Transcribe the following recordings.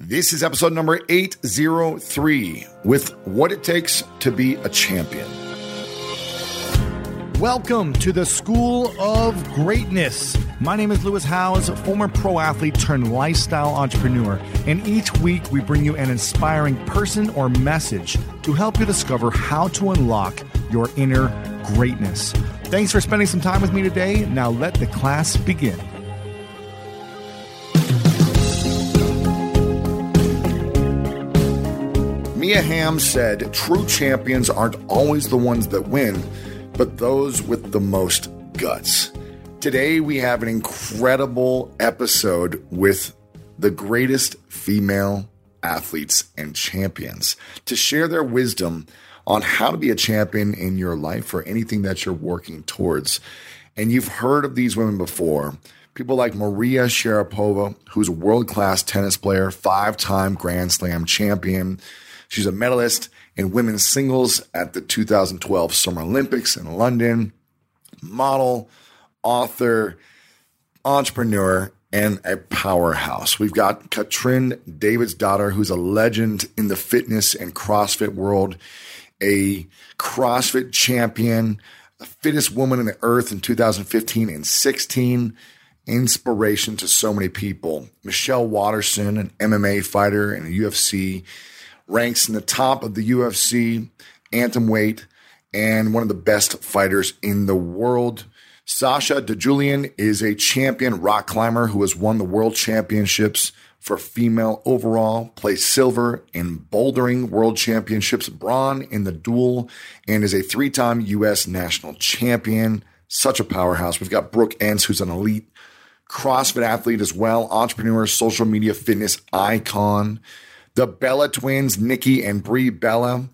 This is episode number 803 with What It Takes to Be a Champion. Welcome to the School of Greatness. My name is Lewis Howes, former pro athlete turned lifestyle entrepreneur, and each week we bring you an inspiring person or message to help you discover how to unlock your inner greatness. Thanks for spending some time with me today. Now let the class begin. Mia Hamm said, True champions aren't always the ones that win, but those with the most guts. Today, we have an incredible episode with the greatest female athletes and champions to share their wisdom on how to be a champion in your life or anything that you're working towards. And you've heard of these women before. People like Maria Sharapova, who's a world class tennis player, five time Grand Slam champion. She's a medalist in women's singles at the 2012 Summer Olympics in London, model, author, entrepreneur, and a powerhouse. We've got Katrin Davíðsdóttir, who's a legend in the fitness and CrossFit world, a CrossFit champion, the fittest woman in the earth in 2015 and 16 inspiration to so many people. Michelle Waterson, an MMA fighter and a UFC ranks in the top of the UFC atomweight, and one of the best fighters in the world. Sasha DiGiulian is a champion rock climber who has won the world championships for female overall, placed silver in bouldering world championships, bronze in the dual, and is a three time U.S. national champion. Such a powerhouse. We've got Brooke Ence, who's an elite CrossFit athlete as well, entrepreneur, social media fitness icon the Bella twins, Nikki and Brie Bella,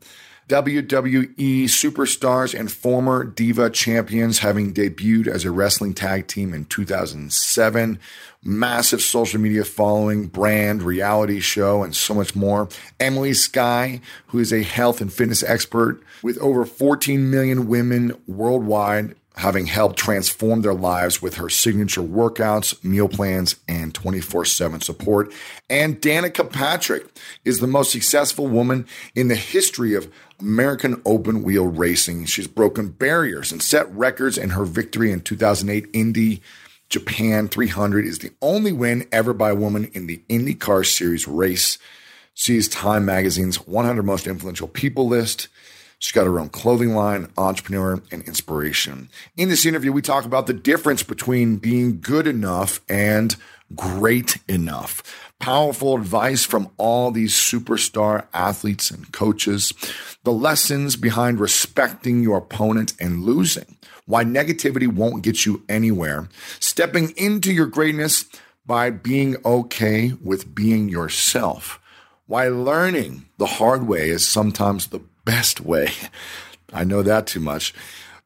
WWE superstars and former Diva champions having debuted as a wrestling tag team in 2007, massive social media following, brand, reality show, and so much more. Emily Skye, who is a health and fitness expert with over 14 million women worldwide having helped transform their lives with her signature workouts, meal plans, and 24 7 support. And Danica Patrick is the most successful woman in the history of American open wheel racing. She's broken barriers and set records, and her victory in 2008 Indy Japan 300 is the only win ever by a woman in the IndyCar Series race. She's Time Magazine's 100 Most Influential People list. She's got her own clothing line, entrepreneur, and inspiration. In this interview, we talk about the difference between being good enough and great enough. Powerful advice from all these superstar athletes and coaches. The lessons behind respecting your opponent and losing. Why negativity won't get you anywhere. Stepping into your greatness by being okay with being yourself. Why learning the hard way is sometimes the best way. I know that too much.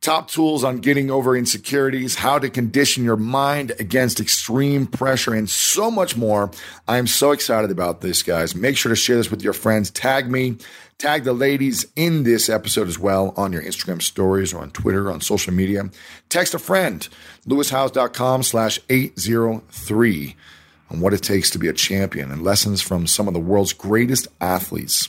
Top tools on getting over insecurities, how to condition your mind against extreme pressure, and so much more. I'm so excited about this, guys. Make sure to share this with your friends. Tag me, tag the ladies in this episode as well on your Instagram stories or on Twitter, on social media. Text a friend, lewishowes.com slash 803 on what it takes to be a champion and lessons from some of the world's greatest athletes.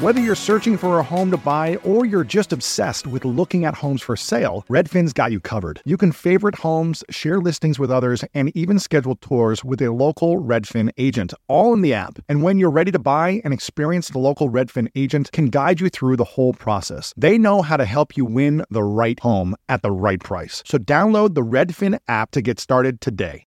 Whether you're searching for a home to buy or you're just obsessed with looking at homes for sale, Redfin's got you covered. You can favorite homes, share listings with others, and even schedule tours with a local Redfin agent, all in the app. And when you're ready to buy, an experienced local Redfin agent can guide you through the whole process. They know how to help you win the right home at the right price. So download the Redfin app to get started today.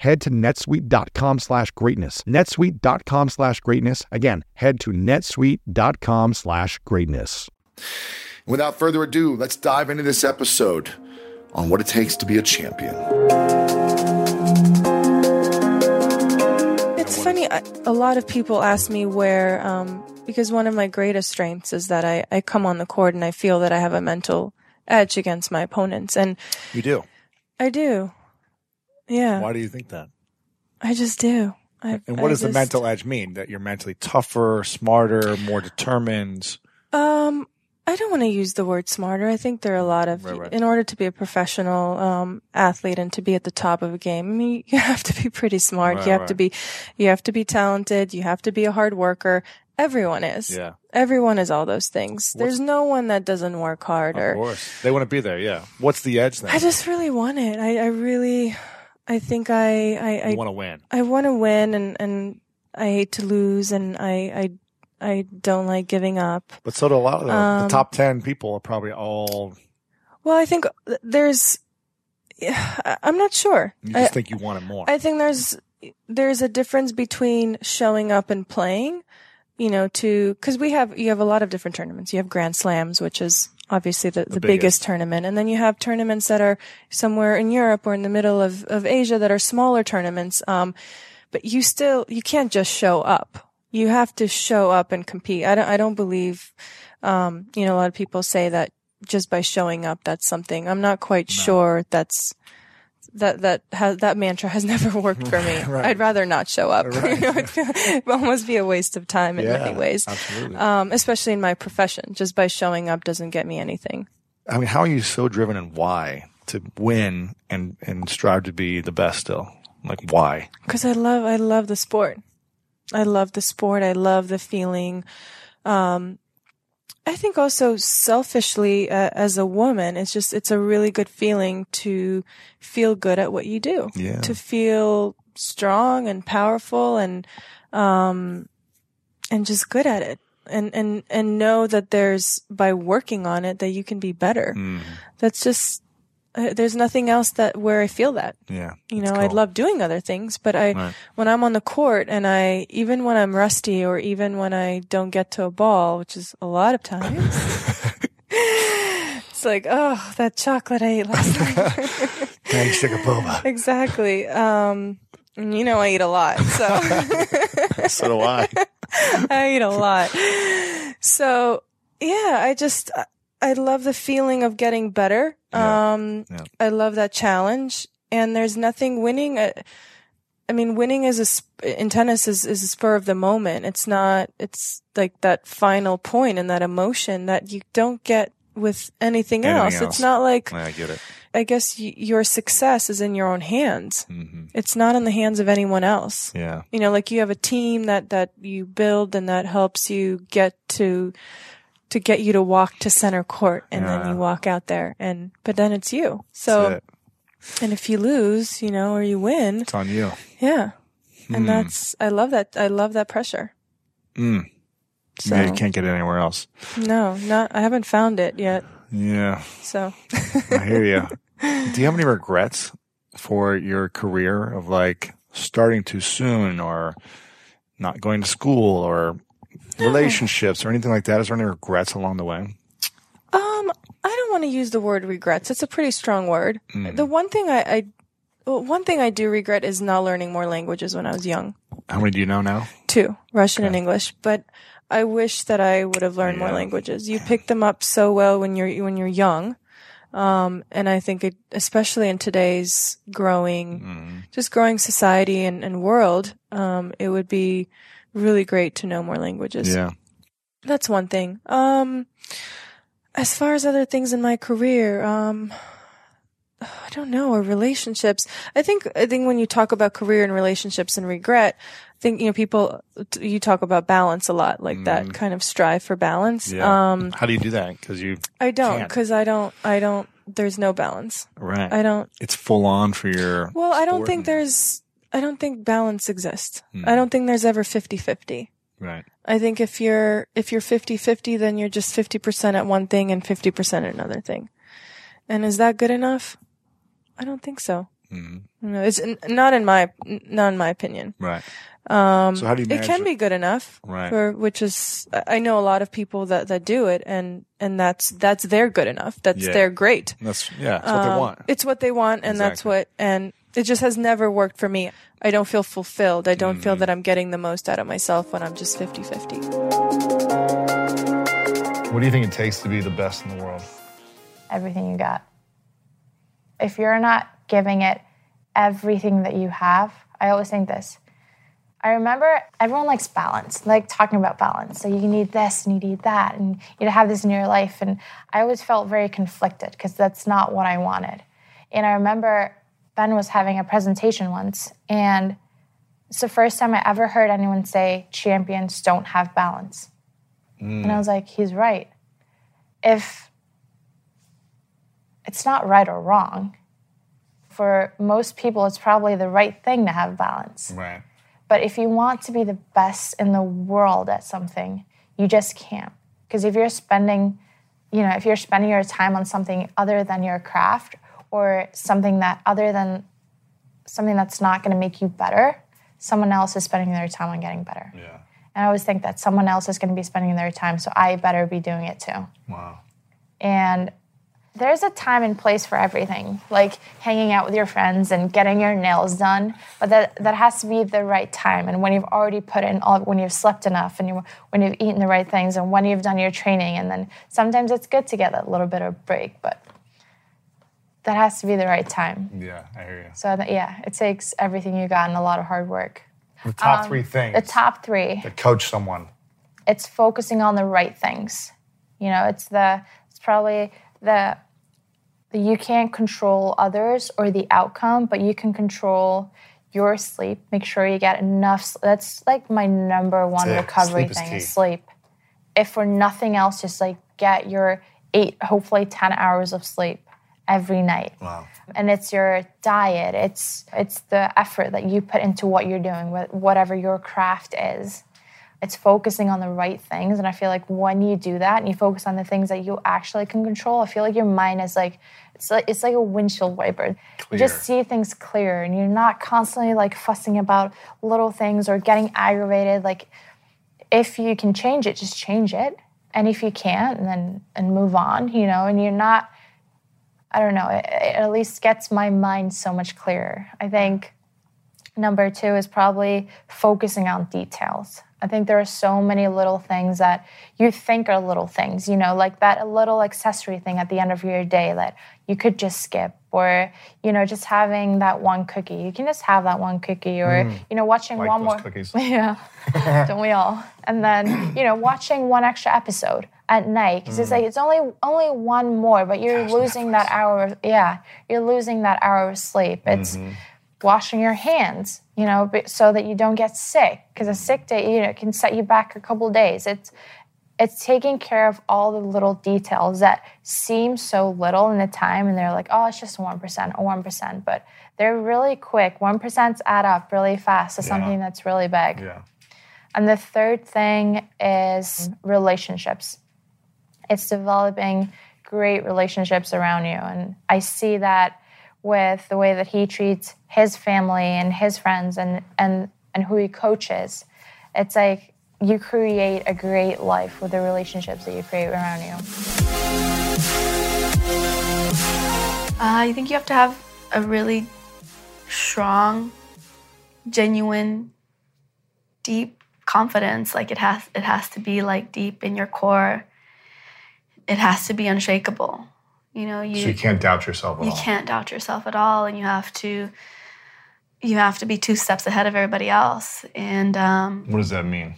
Head to netsuite.com slash greatness. netsuite.com slash greatness. Again, head to netsuite.com slash greatness. Without further ado, let's dive into this episode on what it takes to be a champion. It's funny, a lot of people ask me where, um, because one of my greatest strengths is that I, I come on the court and I feel that I have a mental edge against my opponents. And You do. I do. Yeah. Why do you think that? I just do. I, And what I does the mental edge mean? That you're mentally tougher, smarter, more determined? Um, I don't want to use the word smarter. I think there are a lot of, Right, right. in order to be a professional um, athlete and to be at the top of a game, I mean, you have to be pretty smart. Right, you have to be, you have to be talented. You have to be a hard worker. Everyone is. Yeah, Everyone is all those things. There's no one that doesn't work hard of or course. They want to be there. Yeah. What's the edge then? I just really want it. I, I really, I think I, I, I, want to win. I want to win and, and I hate to lose and I, I, I don't like giving up. But so do a lot of the, Um, the top 10 people are probably all, Well, I think there's, I- I'm not sure. you I, just think you want it more. I think there's, there's a difference between showing up and playing, you know, to, cause we have, you have a lot of different tournaments. You have Grand Slams, which is obviously the, the, biggest. biggest. tournament. And then you have tournaments that are somewhere in Europe or in the middle of, of Asia that are smaller tournaments. Um, but you still, you can't just show up. You have to show up and compete. I don't, I don't believe, um, you know, a lot of people say that just by showing up, that's something. I'm not quite sure that's, that, that has, that mantra has never worked for me. Right. I'd rather not show up. Right. you know, it'd, almost be a waste of time in yeah, many ways. Absolutely. Um, especially in my profession, just by showing up doesn't get me anything. I mean, how are you so driven and why to win and, and strive to be the best still? Like, why? Cause I love, I love the sport. I love the sport. I love the feeling. Um, I think also selfishly, uh, as a woman, it's just, it's a really good feeling to feel good at what you do. Yeah. To feel strong and powerful and, um, and just good at it. And, and, and know that there's, by working on it, that you can be better. Mm, That's just, uh, there's nothing else that, where I feel that. yeah. You know, I'd love doing other things, but I, Right. when I'm on the court and I, even when I'm rusty or even when I don't get to a ball, which is a lot of times, it's like, oh, that chocolate I ate last night. Thanks, Shikapova. exactly. Um, and you know, I eat a lot, so so do I. I eat a lot. So yeah, I just, I- I love the feeling of getting better. Yeah. Um, Yeah. I love that challenge and there's nothing winning. uh, I mean, winning is a, sp- in tennis is, is a spur of the moment. It's not, it's like that final point and that emotion that you don't get with anything, Anything else. else. It's not like, Yeah, I get it. I guess y- your success is in your own hands. hmm It's not in the hands of anyone else Yeah. you know like you have a team that that you build and that helps you get to to get you to walk to center court and then you walk out there and but then it's you so it. and if you lose you know or you win It's on you. yeah and Mm. that's i love that i love that pressure Mm. so Yeah, you can't get it anywhere else. no not i haven't found it yet Yeah. so I hear you. Do you have any regrets for your career of like starting too soon or not going to school or relationships or anything like that? Is there any regrets along the way? Um, I don't want to use the word regrets. It's a pretty strong word. Mm. The one thing I, I, Well, one thing I do regret is not learning more languages when I was young. How many do you know now? Two, Russian and English. But I wish that I would have learned more languages. You pick them up so well when you're when you're young. Um, and I think it, especially in today's growing, just growing society and, and world, um, it would be really great to know more languages. Yeah. That's one thing. Um, as far as other things in my career, um, I don't know, or relationships. I think, I think when you talk about career and relationships and regret, I think, you know, people, you talk about balance a lot, like that kind of strive for balance. Mm. Yeah. Um, How do you do that? Because you I don't, can't. cause I don't, I don't, there's no balance. right. I don't, it's full on for your. well, I don't think and- there's, I don't think balance exists. Hmm. I don't think there's ever 50-50. Right. I think if you're if you're 50-50 then you're just 50% at one thing and 50% at another thing. And is that good enough? I don't think so. Mhm. No, it's n- not in my n- not in my opinion. Right. Um So how do you it can it? be good enough Right. for which is I I know a lot of people that that do it and and that's that's their good enough. That's Yeah. their great. That's yeah. That's what they Um, want. It's what they want, and that's what, and it just has never worked for me. I don't feel fulfilled. I don't Mm-hmm. feel that I'm getting the most out of myself when I'm just 50 50. What do you think it takes to be the best in the world? everything you got. If you're not giving it everything that you have, I always think this. I remember everyone likes balance, like talking about balance. So you need this and you need that, and you have this in your life. And I always felt very conflicted because that's not what I wanted. And I remember Ben was having a presentation once, and it's the first time I ever heard anyone say champions don't have balance. And I mm. was like, he's right. If it's not right or wrong. For most people, it's probably the right thing to have balance. Right. But if you want to be the best in the world at something, you just can't. Because if you're spending, you know, if you're spending your time on something other than your craft or something that other than something that's not going to make you better, someone else is spending their time on getting better. Yeah. And I always think that someone else is going to be spending their time, so I better be doing it too. Wow. And there's a time and place for everything, like hanging out with your friends and getting your nails done. But that, that has to be the right time. And when you've already put in all, when you've slept enough and you, when you've eaten the right things and when you've done your training. And then sometimes it's good to get that little bit of break, but that has to be the right time. Yeah, I hear you. So yeah, it takes everything you got and a lot of hard work. The top three um, things The top three. To coach someone. it's focusing on the right things. You know, it's the it's probably the, the you can't control others or the outcome, but you can control your sleep. Make sure you get enough. That's like my number one That's recovery Sleep is thing key. is sleep. If for nothing else, just like get your eight, hopefully ten hours of sleep every night. Wow. and it's your diet. It's it's the effort that you put into what you're doing wh- whatever your craft is. It's focusing on the right things. And i feel like when you do that and you focus on the things that you actually can control i feel like your mind is like it's like it's like a windshield wiper. You just see things clear and you're not constantly like fussing about little things or getting aggravated. Like if you can change it just change it. And if you can't then and move on you know and you're not I don't know, it, it at least gets my mind so much clearer. I think number two is probably focusing on details. I think there are so many little things that you think are little things, you know, like that little accessory thing at the end of your day that you could just skip, or, you know, just having that one cookie. You can just have that one cookie, or, mm. you know, watching Like one more. cookies. Yeah, don't we all? And then you know, watching one extra episode at night because it's like it's only only one more, but you're losing that hour. Of, yeah, you're losing that hour of sleep. It's washing your hands, you know, so that you don't get sick because a sick day, you know, can set you back a couple days. It's it's taking care of all the little details that seem so little in the time and they're like oh it's just 1% or 1% but they're really quick 1% add up really fast to something that's really big Yeah. and the third thing is relationships. It's developing great relationships around you. And I see that with the way that he treats his family and his friends and, and, and who he coaches. It's like you create a great life with the relationships that you create around you. Uh, I think you have to have a really strong, genuine, deep confidence. Like it has it has to be like deep in your core. It has to be unshakable. You know, you So you can't doubt yourself at you all. can't doubt yourself at all and you have to you have to be two steps ahead of everybody else. And um, What does that mean?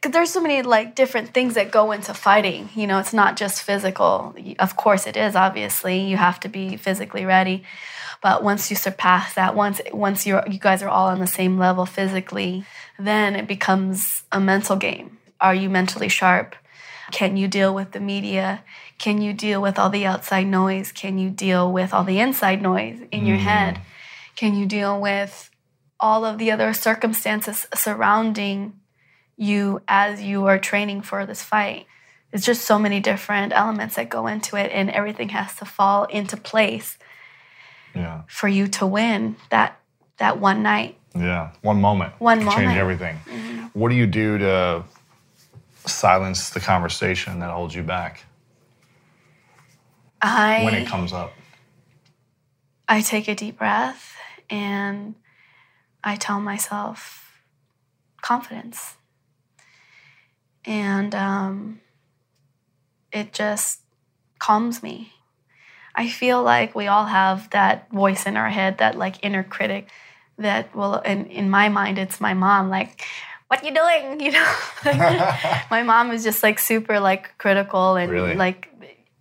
'cause there's so many like different things that go into fighting. You know it's not just physical. Of course it is obviously. You have to be physically ready. But once you surpass that once once you're you guys are all on the same level physically then it becomes a mental game. Are you mentally sharp can you deal with the media can you deal with all the outside noise can you deal with all the inside noise in your head can you deal with all of the other circumstances surrounding you as you are training for this fight. It's just so many different elements that go into it, and everything has to fall into place Yeah. for you to win that that one night. Yeah. One moment. One moment. Mm-hmm. Change everything. What do you do to silence the conversation that holds you back I when it comes up? I take a deep breath and I tell myself confidence. And um, it just calms me. I feel like we all have that voice in our head, that like inner critic that will, in, in my mind, it's my mom, like, what you doing? You know, my mom is just like super like critical and Really? like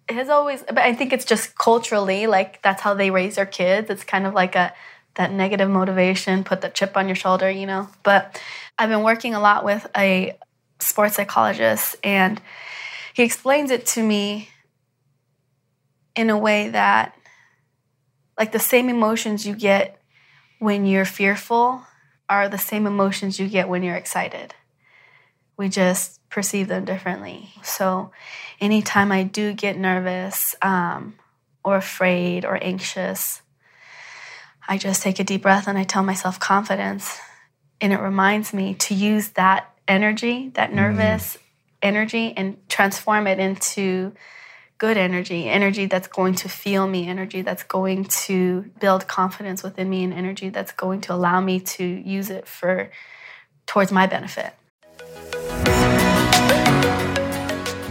has always but i think it's just culturally like that's how they raise their kids it's kind of like a that negative motivation put the chip on your shoulder you know but i've been working a lot with a sports psychologist and he explains it to me in a way that like the same emotions you get when you're fearful are the same emotions you get when you're excited we just perceive them differently. So, anytime I do get nervous um, or afraid or anxious, I just take a deep breath and I tell myself confidence. And it reminds me to use that energy, that nervous energy, and transform it into good energy, energy that's going to feel me, energy that's going to build confidence within me, and energy that's going to allow me to use it for towards my benefit.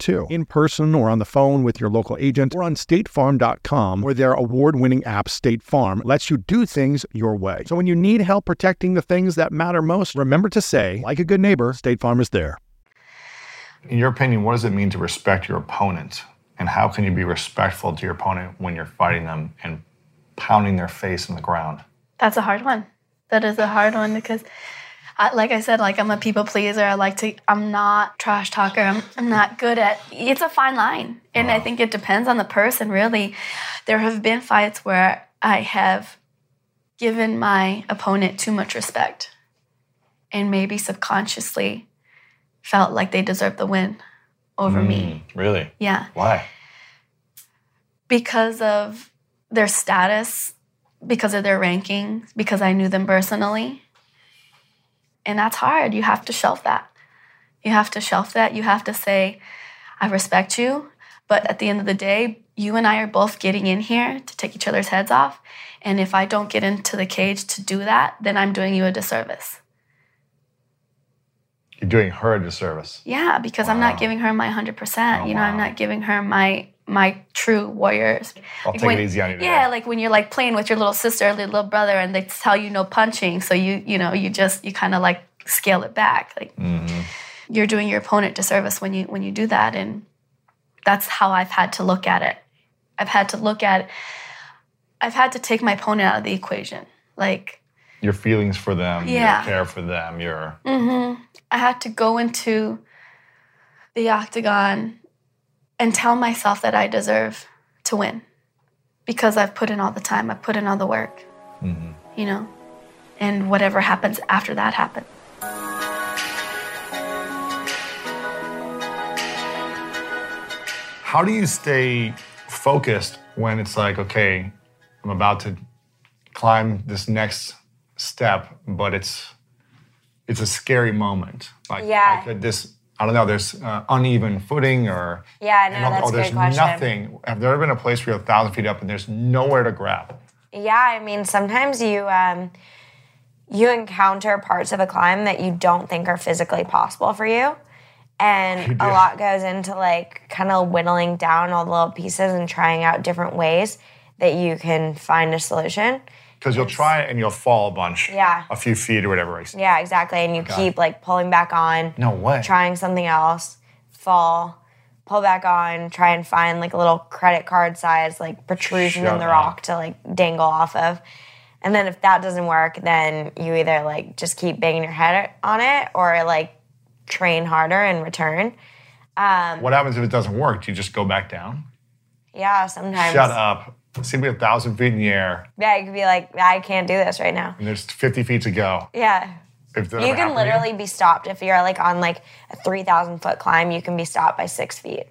too. In person or on the phone with your local agent or on statefarm.com where their award-winning app State Farm lets you do things your way. So when you need help protecting the things that matter most, remember to say, like a good neighbor, State Farm is there. In your opinion, what does it mean to respect your opponent And how can you be respectful to your opponent when you're fighting them and pounding their face in the ground? That's a hard one. That is a hard one because, I, like I said, like I'm a people pleaser. I like to. I'm not trash talker. I'm, I'm not good at. It's a fine line, and I think it depends on the person. Really, there have been fights where I have given my opponent too much respect, and maybe subconsciously felt like they deserved the win over me. Hmm, really? Yeah Why? because of their status, because of their ranking, because I knew them personally. And that's hard. You have to shelf that. You have to shelf that. You have to say, I respect you. But at the end of the day, you and I are both getting in here to take each other's heads off. And if I don't get into the cage to do that, then I'm doing you a disservice. You're doing her a disservice. Yeah, because I'm not giving her my 100%. Oh, you know, I'm not giving her my my true warriors. I'll Like take when- it easy on you today. Yeah, like when you're like playing with your little sister or little brother and they tell you no punching, so you you know, you just you kind of like scale it back. Like Mm-hmm. you're doing your opponent disservice when you when you do that and that's how I've had to look at it. I've had to look at I've had to take my opponent out of the equation. Like Your feelings for them, Yeah. your care for them, your I had to go into the octagon and tell myself that I deserve to win because I've put in all the time, I've put in all the work, mm-hmm. you know, and whatever happens after that happened. How do you stay focused when it's like, okay, I'm about to climb this next step, but it's it's a scary moment. Like, Yeah. I could this. I don't know. There's uh, uneven footing, or Yeah, no, and all- that's oh, a there's question. nothing. Have there ever been a place where you're a thousand feet up and there's nowhere to grab? Yeah, I mean, sometimes you um, you encounter parts of a climb that you don't think are physically possible for you, and a lot goes into like kind of whittling down all the little pieces and trying out different ways that you can find a solution. Because you'll try it and you'll fall a bunch, Yeah. a few feet or whatever. Yeah, exactly, and you keep like pulling back on. No way. trying something else, fall, pull back on, try and find like a little credit card size like protrusion Shut in the up. rock to like dangle off of. And then if that doesn't work, then you either like just keep banging your head on it or like train harder and return. Um, what happens if it doesn't work? Do you just go back down? Yeah, sometimes. Shut up. Seem to be a thousand feet in the air, Yeah, you could be like, I can't do this right now. and there's 50 feet to go. Yeah. If You can literally be stopped if you're like on like a 3,000 foot climb, you can be stopped by six feet.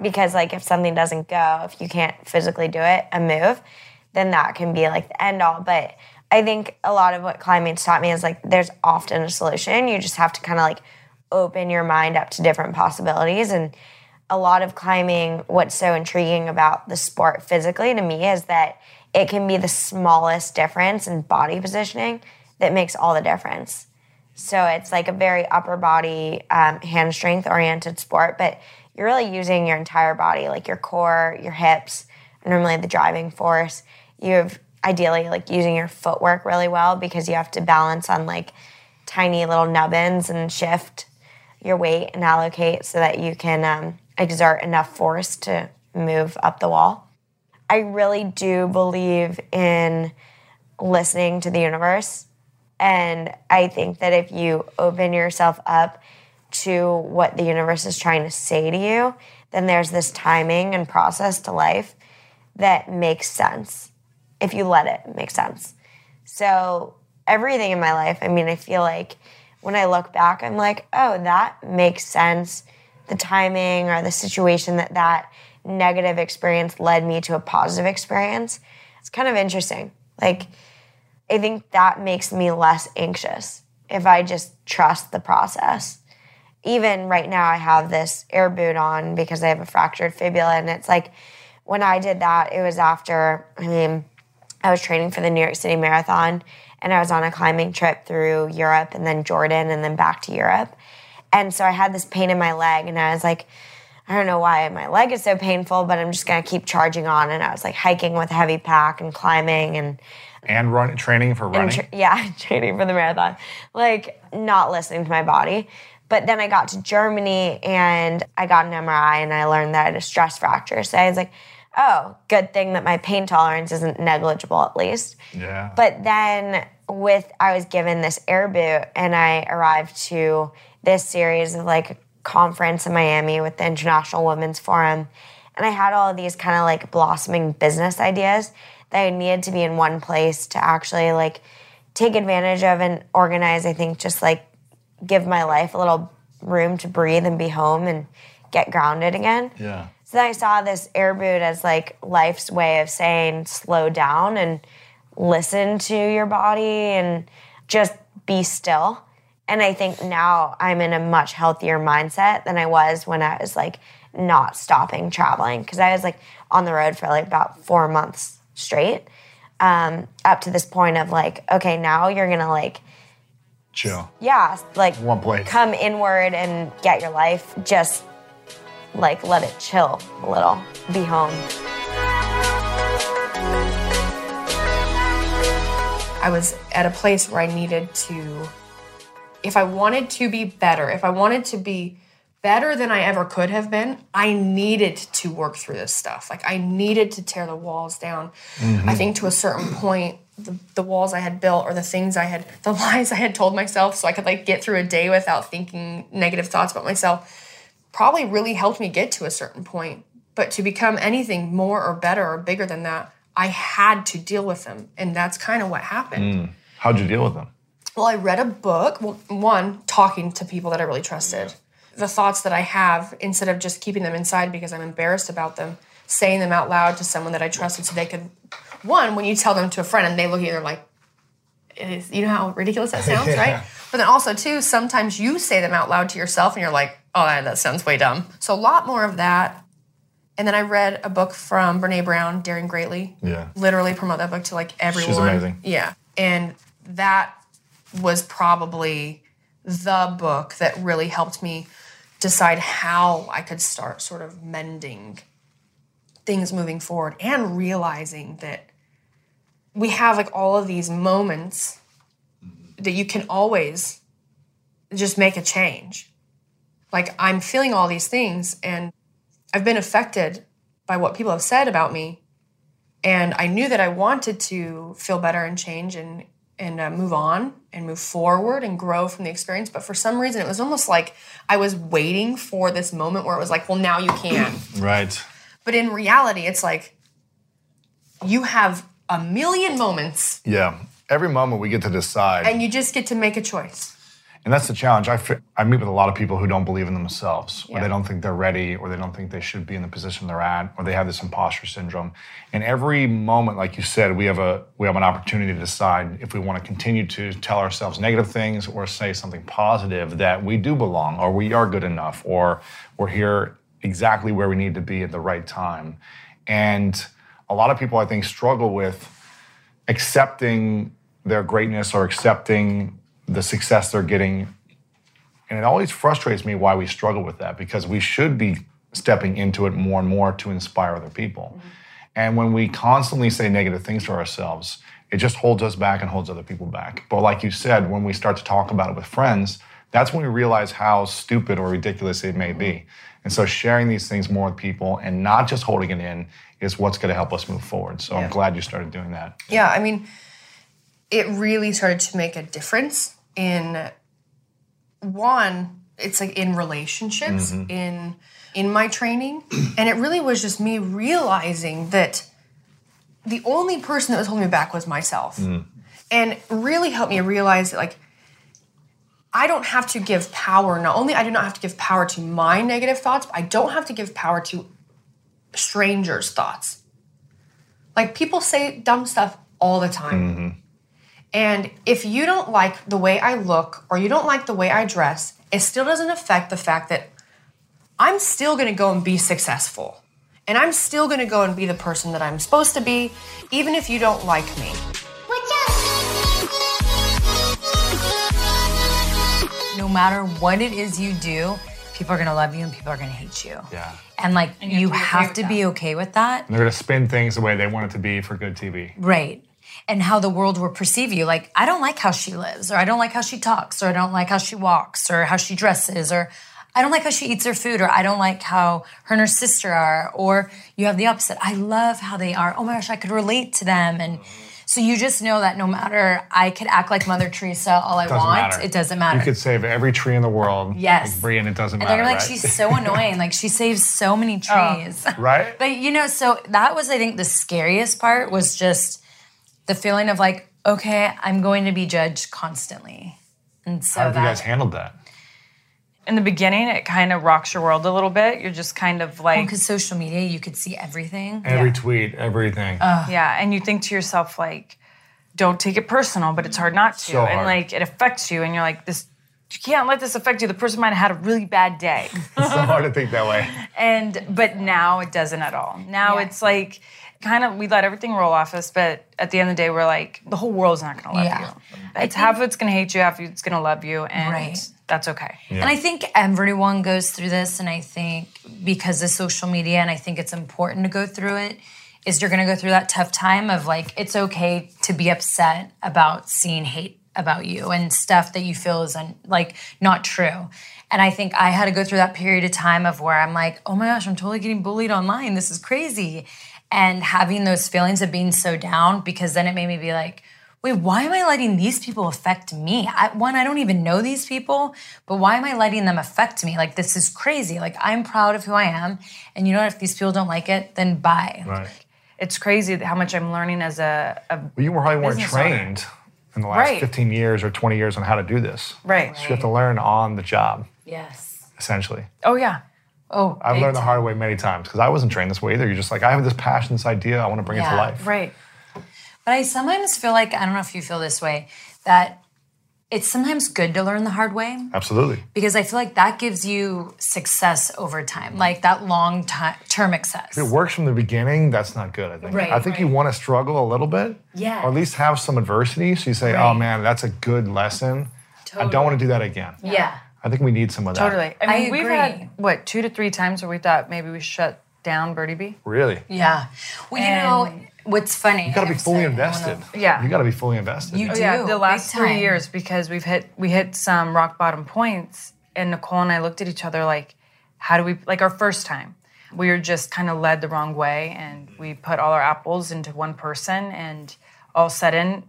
Because like if something doesn't go, if you can't physically do it, a move, then that can be like the end all. But I think a lot of what climbing's taught me is like there's often a solution. You just have to kind of like open your mind up to different possibilities. And a lot of climbing, what's so intriguing about the sport physically to me is that it can be the smallest difference in body positioning that makes all the difference. So it's like a very upper body, um, hand strength oriented sport, but you're really using your entire body, like your core, your hips, normally the driving force. You have ideally like using your footwork really well because you have to balance on like tiny little nubbins and shift your weight and allocate so that you can um, exert enough force to move up the wall. I really do believe in listening to the universe. And I think that if you open yourself up to what the universe is trying to say to you, then there's this timing and process to life that makes sense. If you let it make sense. So, everything in my life, I mean, I feel like when I look back, I'm like, oh, that makes sense. The timing or the situation that that negative experience led me to a positive experience. It's kind of interesting. Like, I think that makes me less anxious if I just trust the process. Even right now, I have this air boot on because I have a fractured fibula, and it's like when I did that, it was after, I mean, I was training for the New York City Marathon, and I was on a climbing trip through Europe and then Jordan and then back to Europe. And so I had this pain in my leg, and I was like, I don't know why my leg is so painful, but I'm just gonna keep charging on. And I was like hiking with a heavy pack and climbing and And run training for running. tra- yeah, training for the marathon. Like not listening to my body. But then I got to Germany and I got an MRI and I learned that I had a stress fracture. So I was like, oh, good thing that my pain tolerance isn't negligible at least. Yeah. But then with I was given this air boot and I arrived to this series of like conference in Miami with the International Women's Forum. And I had all of these kind of like blossoming business ideas that I needed to be in one place to actually like take advantage of and organize, I think just like give my life a little room to breathe and be home and get grounded again. yeah. So then I saw this air boot as like life's way of saying slow down and listen to your body and just be still. And I think now I'm in a much healthier mindset than I was when I was like not stopping traveling because I was like on the road for like about four months straight. Um, up to this point of like, okay, now you're gonna like, Chill. yeah, like One place. come inward and get your life. Just like let it chill a little. Be home. I was at a place where I needed to, if I wanted to be better, if I wanted to be better than I ever could have been, I needed to work through this stuff. Like I needed to tear the walls down. I think to a certain point, the, the walls I had built or the things I had, the lies I had told myself so I could like get through a day without thinking negative thoughts about myself probably really helped me get to a certain point. But to become anything more or better or bigger than that, I had to deal with them. And that's kind of what happened. Mm. How'd you deal with them? Well, I read a book. Well, one, talking to people that I really trusted. The thoughts that I have, instead of just keeping them inside because I'm embarrassed about them, saying them out loud to someone that I trusted so they could. One, when you tell them to a friend and they look at you, they're like, you know how ridiculous that sounds, right? But then also, too, sometimes you say them out loud to yourself and you're like, oh, that that sounds way dumb. So a lot more of that. And then I read a book from Brene Brown, Daring Greatly Yeah. literally promote that book to like everyone. She's amazing. Yeah. And that was probably the book that really helped me decide how I could start sort of mending things moving forward and realizing that we have like all of these moments that you can always just make a change. Like I'm feeling all these things and I've been affected by what people have said about me and I knew that I wanted to feel better and change and and uh, move on and move forward and grow from the experience. But for some reason, it was almost like I was waiting for this moment where it was like, well, now you can. Right. but in reality, it's like you have a million moments Yeah. Every moment we get to decide. and you just get to make a choice. And that's the challenge. I, fi- I meet with a lot of people who don't believe in themselves, or Yeah. they don't think they're ready, or they don't think they should be in the position they're at, or they have this imposter syndrome. And every moment, like you said, we have a we have an opportunity to decide if we want to continue to tell ourselves negative things or say something positive that we do belong, or we are good enough, or we're here exactly where we need to be at the right time. And a lot of people, I think, struggle with accepting their greatness or accepting the success they're getting. And it always frustrates me why we struggle with that because we should be stepping into it more and more to inspire other people. Mm-hmm. And when we constantly say negative things to ourselves, it just holds us back and holds other people back. But like you said, when we start to talk about it with friends, that's when we realize how stupid or ridiculous it may be. Mm-hmm. And so sharing these things more with people and not just holding it in is what's going to help us move forward. So I'm glad you started doing that. Yeah, I mean, it really started to make a difference in one, it's like in relationships, mm-hmm. in in my training. And it really was just me realizing that the only person that was holding me back was myself. Mm. And really helped me realize that like I don't have to give power. Not only I do not have to give power to my negative thoughts, but I don't have to give power to strangers' thoughts. Like people say dumb stuff all the time. Mm-hmm. And if you don't like the way I look or you don't like the way I dress, it still doesn't affect the fact that I'm still gonna go and be successful. And I'm still gonna go and be the person that I'm supposed to be, even if you don't like me. no matter what it is you do, people are gonna love you and people are gonna hate you. Yeah. And like you, to be okay have with to be okay with that. And they're going to spin things the way they want it to be for good TV. Right. And how the world will perceive you. Like, I don't like how she lives, or I don't like how she talks, or I don't like how she walks, or how she dresses, or I don't like how she eats her food, or I don't like how her and her sister are, or you have the opposite. I love how they are. Oh my gosh, I could relate to them. And so you just know that no matter, I could act like Mother Teresa all I Doesn't want, matter. it doesn't matter. You could save every tree in the world. Yes. Like Brie, and it doesn't and matter. they're like, right? she's so annoying. Like, she saves so many oh, trees. right? But you know, so that was I think the scariest part was just the feeling of like, okay, I'm going to be judged constantly. And so How have you guys handled that? In the beginning, it kind of rocks your world a little bit. You're just kind of like, because social media, you could see everything. Every tweet, everything. yeah, and you think to yourself like, don't take it personal, but it's hard not to, So and like it affects you, and you're like, this, you can't let this affect you. The person might have had a really bad day, It's so hard to think that way. and but now it doesn't at all. Now Yeah. it's like. Kind of, we let everything roll off us, but at the end of the day, we're like, the whole world's not gonna love Yeah. you. It's half of it's gonna hate you, half of it's gonna love you, and Right. that's okay. And I think everyone goes through this, and I think because of social media, and I think it's important to go through it, is you're gonna go through that tough time of like, it's okay to be upset about seeing hate about you and stuff that you feel is un- like not true. And I think I had to go through that period of time of where I'm like, oh my gosh, I'm totally getting bullied online. This is crazy. And having those feelings of being so down, because then it made me be like, wait, why am I letting these people affect me? I, one, I don't even know these people, but why am I letting them affect me? Like, this is crazy. Like, I'm proud of who I am. And you know what? If these people don't like it, then bye. Right. It's crazy how much I'm learning as a, a Well, you probably weren't Business owner. trained in the last Right. 15 years or 20 years on how to do this. right. So you have to learn on the job, Yes. essentially. Oh yeah. Oh, I've learned the hard way many times because I wasn't trained this way either. You're just like, I have this passion, this idea, I want to bring it to life. Right. But I sometimes feel like, I don't know if you feel this way, that it's sometimes good to learn the hard way Absolutely. because I feel like that gives you success over time, like that long term success. If it works from the beginning, that's not good, I think. Right, I think you want to struggle a little bit. Yes. Or at least have some adversity. So you say, oh man, that's a good lesson. I don't want to do that again. Yeah. I think we need some of that. Totally. I mean, I we've had what two to three times where we thought maybe we shut down Birdie Bee. Really. Yeah. Well, you know, what's funny? You got to be fully sorry, wanna- invested. Yeah. You got to be fully invested. You Oh, do. yeah, the last big three time. years because we've hit we hit some rock bottom points, and Nicole and I looked at each other like, how do we like our first time? We were just kind of led the wrong way, and we put all our apples into one person, and all of a sudden,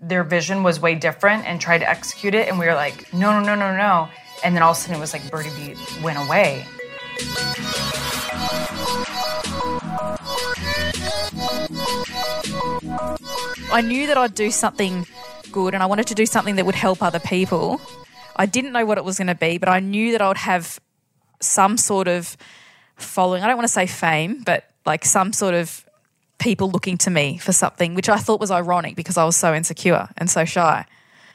their vision was way different, and tried to execute it, and we were like, no, no, no, no, no, and then all of a sudden it was like Birdie Bee went away. I knew that I'd do something good and I wanted to do something that would help other people. I didn't know what it was going to be, but I knew that I would have some sort of following. I don't want to say fame, but like some sort of people looking to me for something, which I thought was ironic because I was so insecure and so shy.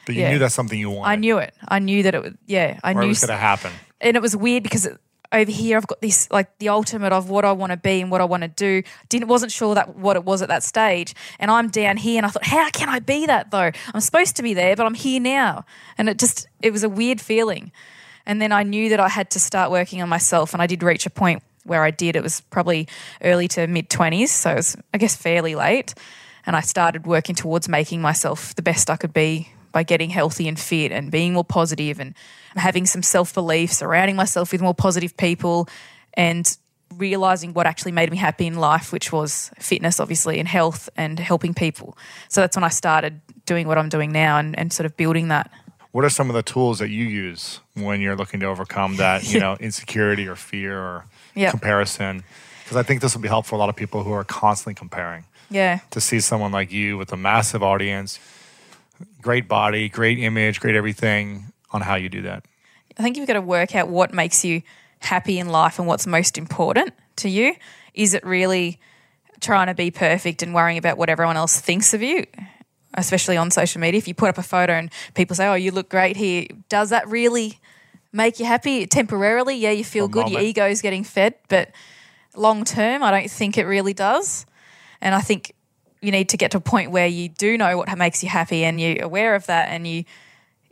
But you Yeah. knew that's something you wanted. I knew it. I knew that it would, yeah, I or it knew was going to happen. and it was weird because it, over here I've got this like the ultimate of what I want to be and what I want to do. Didn't wasn't sure that what it was at that stage, and I'm down here, and I thought, how can I be that though? I'm supposed to be there, but I'm here now, and it just it was a weird feeling. And then I knew that I had to start working on myself, and I did reach a point where I did. It was probably early to mid twenties, so it was I guess fairly late, and I started working towards making myself the best I could be by getting healthy and fit and being more positive and having some self belief, surrounding myself with more positive people, and realizing what actually made me happy in life, which was fitness, obviously, and health and helping people. So that's when I started doing what I'm doing now and, and sort of building that. What are some of the tools that you use when you're looking to overcome that, you know, insecurity or fear or Yep. comparison? Because I think this will be helpful for a lot of people who are constantly comparing. Yeah. To see someone like you with a massive audience, great body, great image, great everything on how you do that. I think you've got to work out what makes you happy in life and what's most important to you. Is it really trying to be perfect and worrying about what everyone else thinks of you? Especially on social media, if you put up a photo and people say, "Oh, you look great here," does that really make you happy temporarily? Yeah, you feel good, your ego is getting fed, but long term, I don't think it really does. And I think you need to get to a point where you do know what makes you happy and you're aware of that and you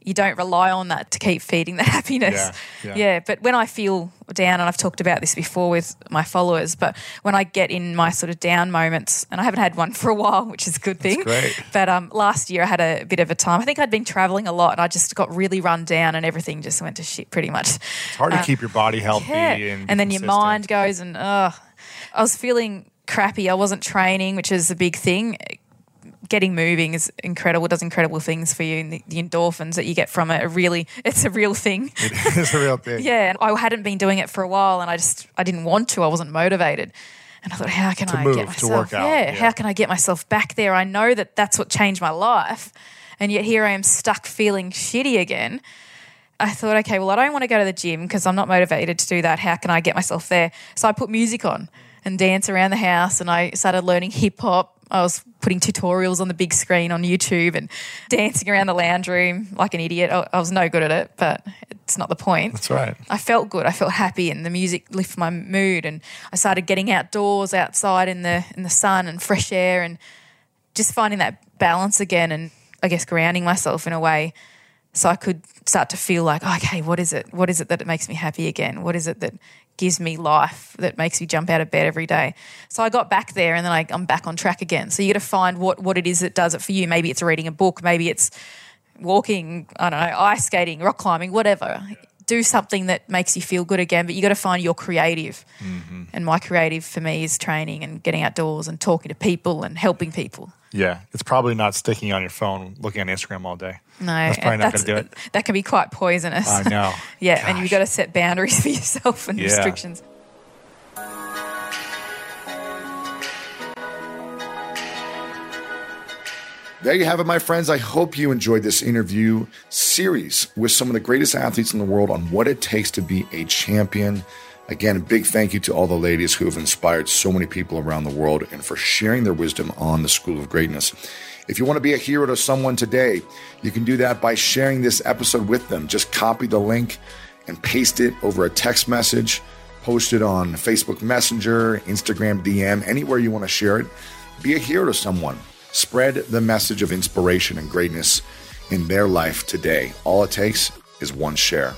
you don't rely on that to keep feeding the happiness. Yeah, yeah. but when I feel down, and I've talked about this before with my followers, but when I get in my sort of down moments, and I haven't had one for a while, which is a good thing. great. But um, last year I had a bit of a time. I think I'd been traveling a lot, and I just got really run down, and everything just went to shit pretty much. It's hard to keep your body healthy Yeah. and, And, then your mind goes and ugh. I was feeling crappy. I wasn't training, which is a big thing. Getting moving is incredible. It does incredible things for you, and the, the endorphins that you get from it are really it's a real thing. It is a real thing. yeah, and I hadn't been doing it for a while, and I just I didn't want to. I wasn't motivated. And I thought, how can To I move, get to myself? work out, yeah, yeah. how can I get myself back there? I know that that's what changed my life, and yet here I am stuck feeling shitty again. I thought, okay, well, I don't want to go to the gym because I'm not motivated to do that. How can I get myself there? So I put music on and dance around the house, and I started learning hip hop. I was putting tutorials on the big screen on YouTube and dancing around the lounge room like an idiot. I I was no good at it, but it's not the point. That's right. I felt good. I felt happy, and the music lifted my mood. And I started getting outdoors, outside in the in the sun and fresh air, and just finding that balance again. And I guess grounding myself in a way, so I could start to feel like, okay, what is it? What is it that it makes me happy again? What is it that gives me life? That makes me jump out of bed every day? So I got back there, and then I, I'm back on track again. So you got to find what what it is that does it for you. Maybe it's reading a book. Maybe it's walking, I don't know, ice skating, rock climbing, whatever. Do something that makes you feel good again, but you got to find your creative. Mm-hmm. And my creative for me is training and getting outdoors and talking to people and helping people. Yeah, it's probably not sticking on your phone, looking on Instagram all day. No, that's probably not going to do it. That can be quite poisonous. I know. yeah, and you've got to set boundaries for yourself and Yeah. restrictions. There you have it, my friends. I hope you enjoyed this interview series with some of the greatest athletes in the world on what it takes to be a champion. Again, a big thank you to all the ladies who have inspired so many people around the world and for sharing their wisdom on the School of Greatness. If you want to be a hero to someone today, you can do that by sharing this episode with them. Just copy the link and paste it over a text message, post it on Facebook Messenger, Instagram DM, anywhere you want to share it. Be a hero to someone. Spread the message of inspiration and greatness in their life today. All it takes is one share.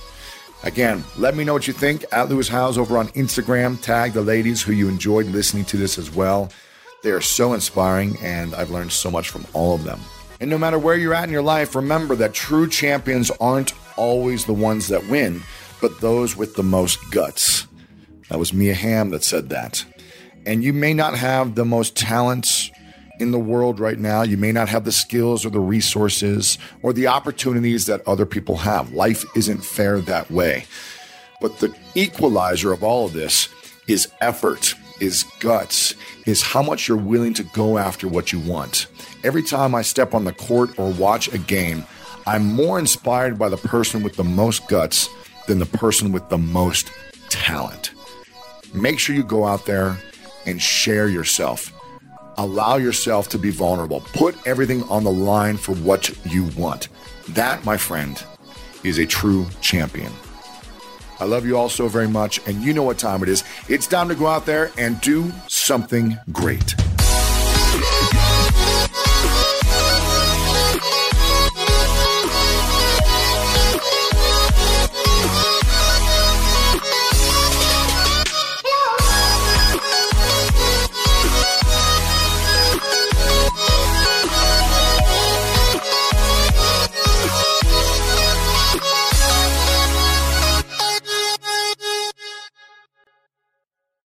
Again, let me know what you think at Lewis Howes over on Instagram. Tag the ladies who you enjoyed listening to this as well. They are so inspiring, and I've learned so much from all of them. And no matter where you're at in your life, remember that true champions aren't always the ones that win, but those with the most guts. That was Mia Hamm that said that. And you may not have the most talents in the world right now. You may not have the skills or the resources or the opportunities that other people have. Life isn't fair that way. But the equalizer of all of this is effort, is guts, is how much you're willing to go after what you want. Every time I step on the court or watch a game, I'm more inspired by the person with the most guts than the person with the most talent. Make sure you go out there and share yourself. Allow yourself to be vulnerable. Put everything on the line for what you want. That, my friend, is a true champion. I love you all so very much, and you know what time it is. It's time to go out there and do something great.